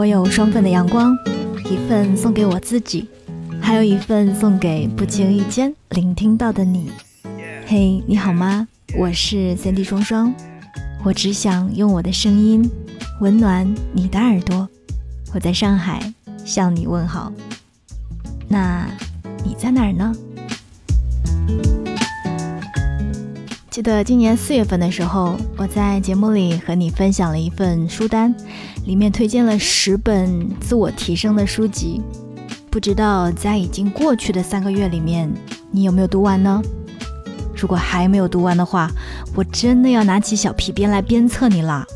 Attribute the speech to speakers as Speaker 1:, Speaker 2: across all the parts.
Speaker 1: 我有双份的阳光，一份送给我自己，还有一份送给不经意间聆听到的你。嘿，你好吗？我是三 D 双双，我只想用我的声音温暖你的耳朵。我在上海向你问好，那你在哪儿呢？记得今年四月份的时候，我在节目里和你分享了一份书单，里面推荐了十本自我提升的书籍。不知道在已经过去的三个月里面，你有没有读完呢？如果还没有读完的话，我真的要拿起小皮鞭来鞭策你啦！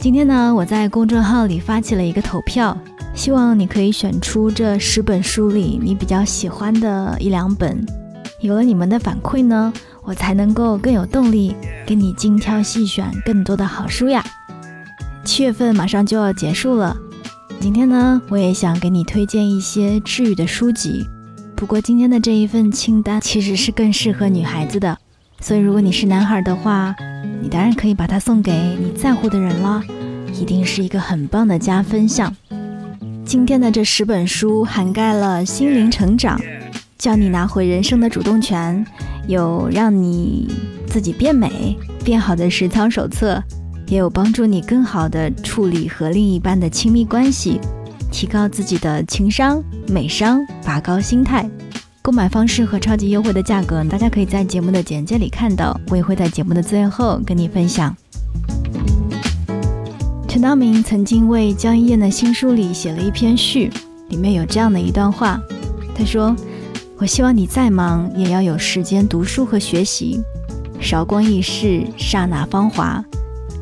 Speaker 1: 今天呢，我在公众号里发起了一个投票，希望你可以选出这十本书里你比较喜欢的一两本。有了你们的反馈呢，我才能够更有动力给你精挑细选更多的好书呀。七月份马上就要结束了，今天呢，我也想给你推荐一些治愈的书籍。不过今天的这一份清单其实是更适合女孩子的，所以如果你是男孩的话，你当然可以把它送给你在乎的人了，一定是一个很棒的加分项。今天的这十本书涵盖了心灵成长。教你拿回人生的主动权，有让你自己变美变好的实操手册，也有帮助你更好的处理和另一半的亲密关系，提高自己的情商、美商，拔高心态。购买方式和超级优惠的价格，大家可以在节目的简介里看到，我也会在节目的最后跟你分享。陈道明曾经为江一燕的新书里写了一篇序，里面有这样的一段话，他说。我希望你再忙也要有时间读书和学习。韶光易逝，刹那芳华。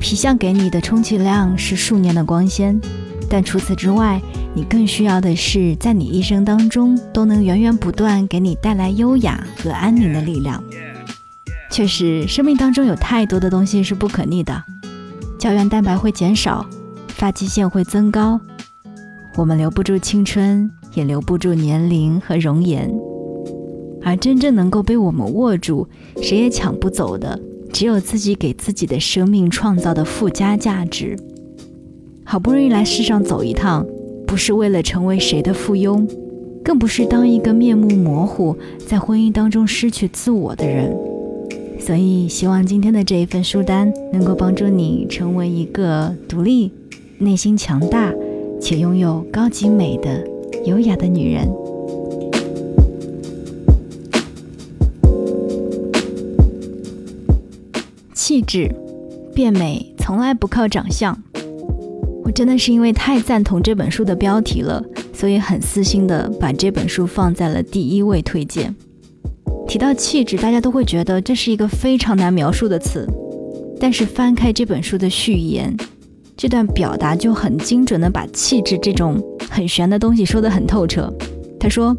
Speaker 1: 皮相给你的充其量是数年的光鲜，但除此之外，你更需要的是在你一生当中都能源源不断给你带来优雅和安宁的力量。确实，生命当中有太多的东西是不可逆的，胶原蛋白会减少，发际线会增高，我们留不住青春，也留不住年龄和容颜。而真正能够被我们握住，谁也抢不走的，只有自己给自己的生命创造的附加价值。好不容易来世上走一趟，不是为了成为谁的附庸，更不是当一个面目模糊、在婚姻当中失去自我的人。所以，希望今天的这一份书单能够帮助你成为一个独立、内心强大且拥有高级美的优雅的女人。气质变美从来不靠长相，我真的是因为太赞同这本书的标题了，所以很私心的把这本书放在了第一位推荐。提到气质，大家都会觉得这是一个非常难描述的词，但是翻开这本书的序言，这段表达就很精准的把气质这种很玄的东西说得很透彻。他说，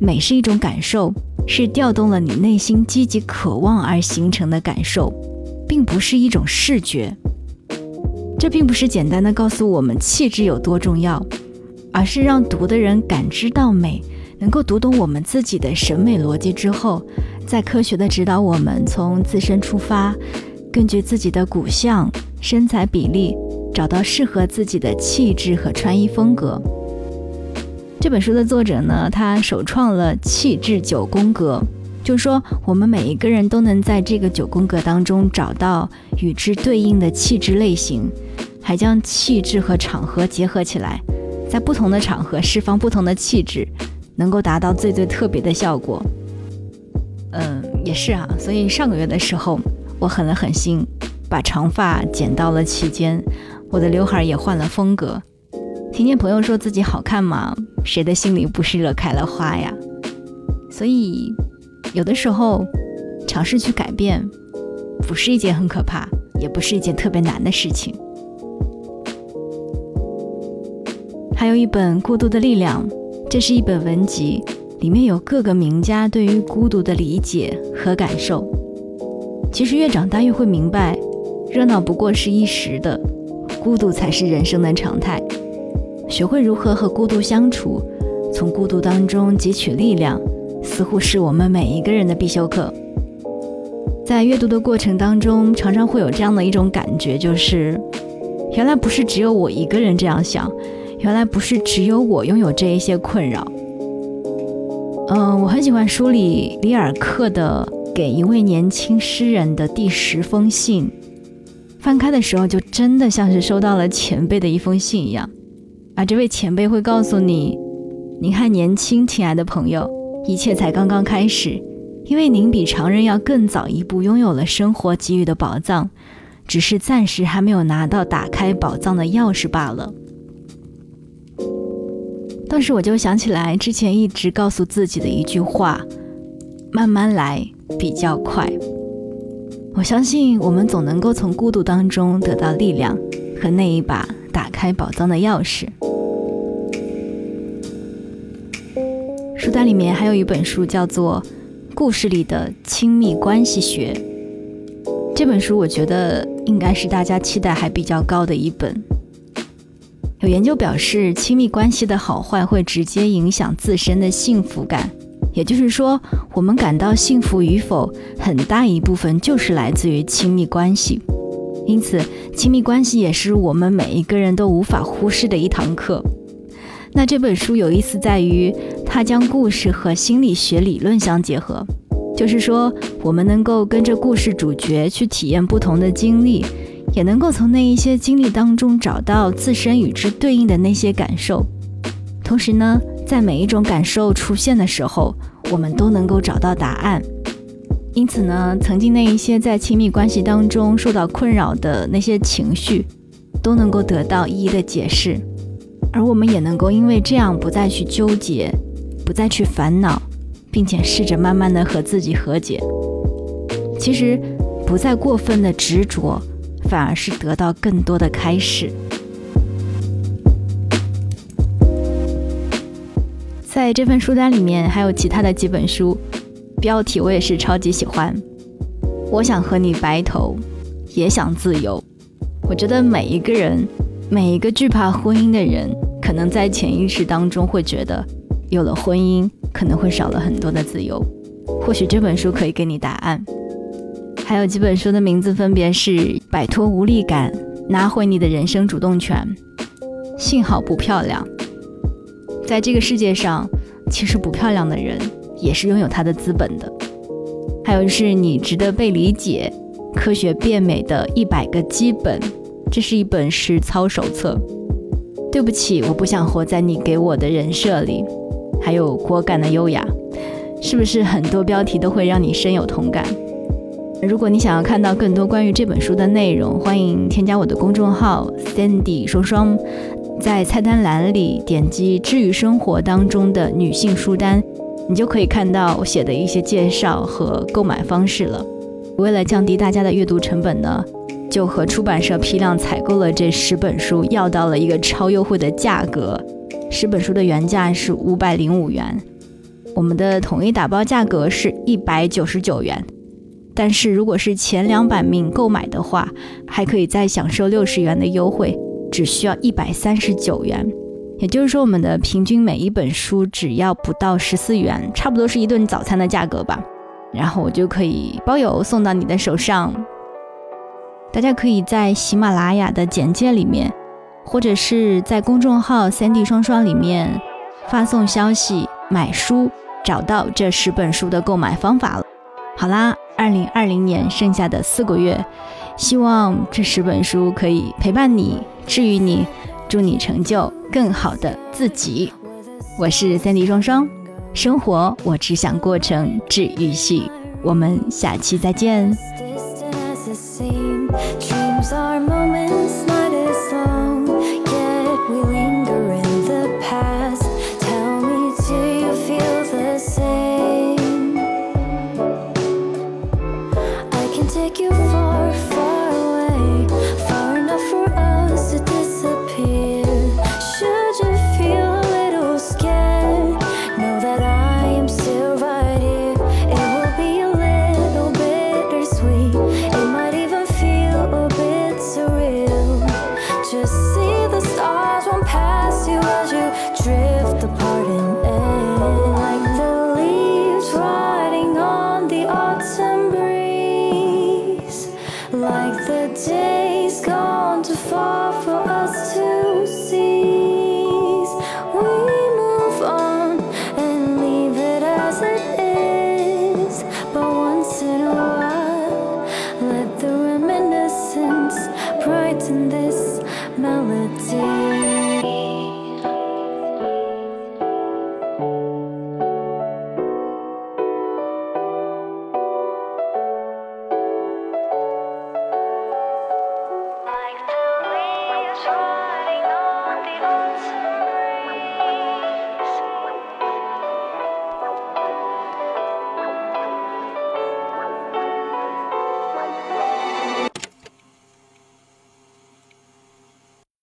Speaker 1: 美是一种感受，是调动了你内心积极渴望而形成的感受。并不是一种视觉，这并不是简单的告诉我们气质有多重要，而是让读的人感知到美，能够读懂我们自己的审美逻辑之后，再科学的指导我们从自身出发，根据自己的骨相、身材比例，找到适合自己的气质和穿衣风格。这本书的作者呢，他首创了气质九宫格。就是说我们每一个人都能在这个九宫格当中找到与之对应的气质类型，还将气质和场合结合起来，在不同的场合释放不同的气质，能够达到最最特别的效果。嗯，也是啊。所以上个月的时候，我狠了狠心，把长发剪到了齐肩，我的刘海也换了风格。听见朋友说自己好看吗？谁的心里不是乐开了花呀？所以。有的时候，尝试去改变，不是一件很可怕，也不是一件特别难的事情。还有一本《孤独的力量》，这是一本文集，里面有各个名家对于孤独的理解和感受。其实越长大越会明白，热闹不过是一时的，孤独才是人生的常态。学会如何和孤独相处，从孤独当中汲取力量。似乎是我们每一个人的必修课。在阅读的过程当中，常常会有这样的一种感觉，就是原来不是只有我一个人这样想，原来不是只有我拥有这一些困扰。嗯，我很喜欢书里里尔克的给一位年轻诗人的第十封信，翻开的时候就真的像是收到了前辈的一封信一样，而这位前辈会告诉你：“你还年轻，亲爱的朋友，一切才刚刚开始，因为您比常人要更早一步拥有了生活给予的宝藏，只是暂时还没有拿到打开宝藏的钥匙罢了。”当时我就想起来之前一直告诉自己的一句话：“慢慢来比较快。”我相信我们总能够从孤独当中得到力量和那一把打开宝藏的钥匙。书单里面还有一本书叫做《故事里的亲密关系学》，这本书我觉得应该是大家期待还比较高的一本。有研究表示，亲密关系的好坏会直接影响自身的幸福感。也就是说，我们感到幸福与否，很大一部分就是来自于亲密关系。因此，亲密关系也是我们每一个人都无法忽视的一堂课。那这本书有意思在于，它将故事和心理学理论相结合，就是说，我们能够跟着故事主角去体验不同的经历。也能够从那一些经历当中找到自身与之对应的那些感受，同时呢，在每一种感受出现的时候，我们都能够找到答案。因此呢，曾经那一些在亲密关系当中受到困扰的那些情绪，都能够得到一一的解释，而我们也能够因为这样不再去纠结，不再去烦恼，并且试着慢慢的和自己和解。其实，不再过分的执着。反而是得到更多的开始。在这份书单里面还有其他的几本书，标题我也是超级喜欢。我想和你白头，也想自由。我觉得每一个人，每一个惧怕婚姻的人，可能在潜意识当中会觉得，有了婚姻可能会少了很多的自由。或许这本书可以给你答案。还有几本书的名字分别是《摆脱无力感，拿回你的人生主动权》。幸好不漂亮，在这个世界上，其实不漂亮的人也是拥有他的资本的。还有是你值得被理解，科学变美的一百个基本，这是一本实操手册。对不起，我不想活在你给我的人设里。还有果敢的优雅，是不是很多标题都会让你深有同感？如果你想要看到更多关于这本书的内容，欢迎添加我的公众号 Sandy 双双，在菜单栏里点击“治愈生活”当中的女性书单，你就可以看到我写的一些介绍和购买方式了。为了降低大家的阅读成本呢，就和出版社批量采购了这十本书，要到了一个超优惠的价格。十本书的原价是五百零五元，我们的统一打包价格是一百九十九元。但是如果是前两百名购买的话，还可以再享受六十元的优惠，只需要一百三十九元。也就是说，我们的平均每一本书只要不到十四元，差不多是一顿早餐的价格吧。然后我就可以包邮送到你的手上。大家可以在喜马拉雅的简介里面，或者是在公众号三 D 双双里面发送消息买书，找到这十本书的购买方法了。好啦。二零二零年剩下的四个月，希望这十本书可以陪伴你、治愈你，祝你成就更好的自己。我是三 D 双双，生活我只想过成治愈系。我们下期再见。
Speaker 2: Dreams are.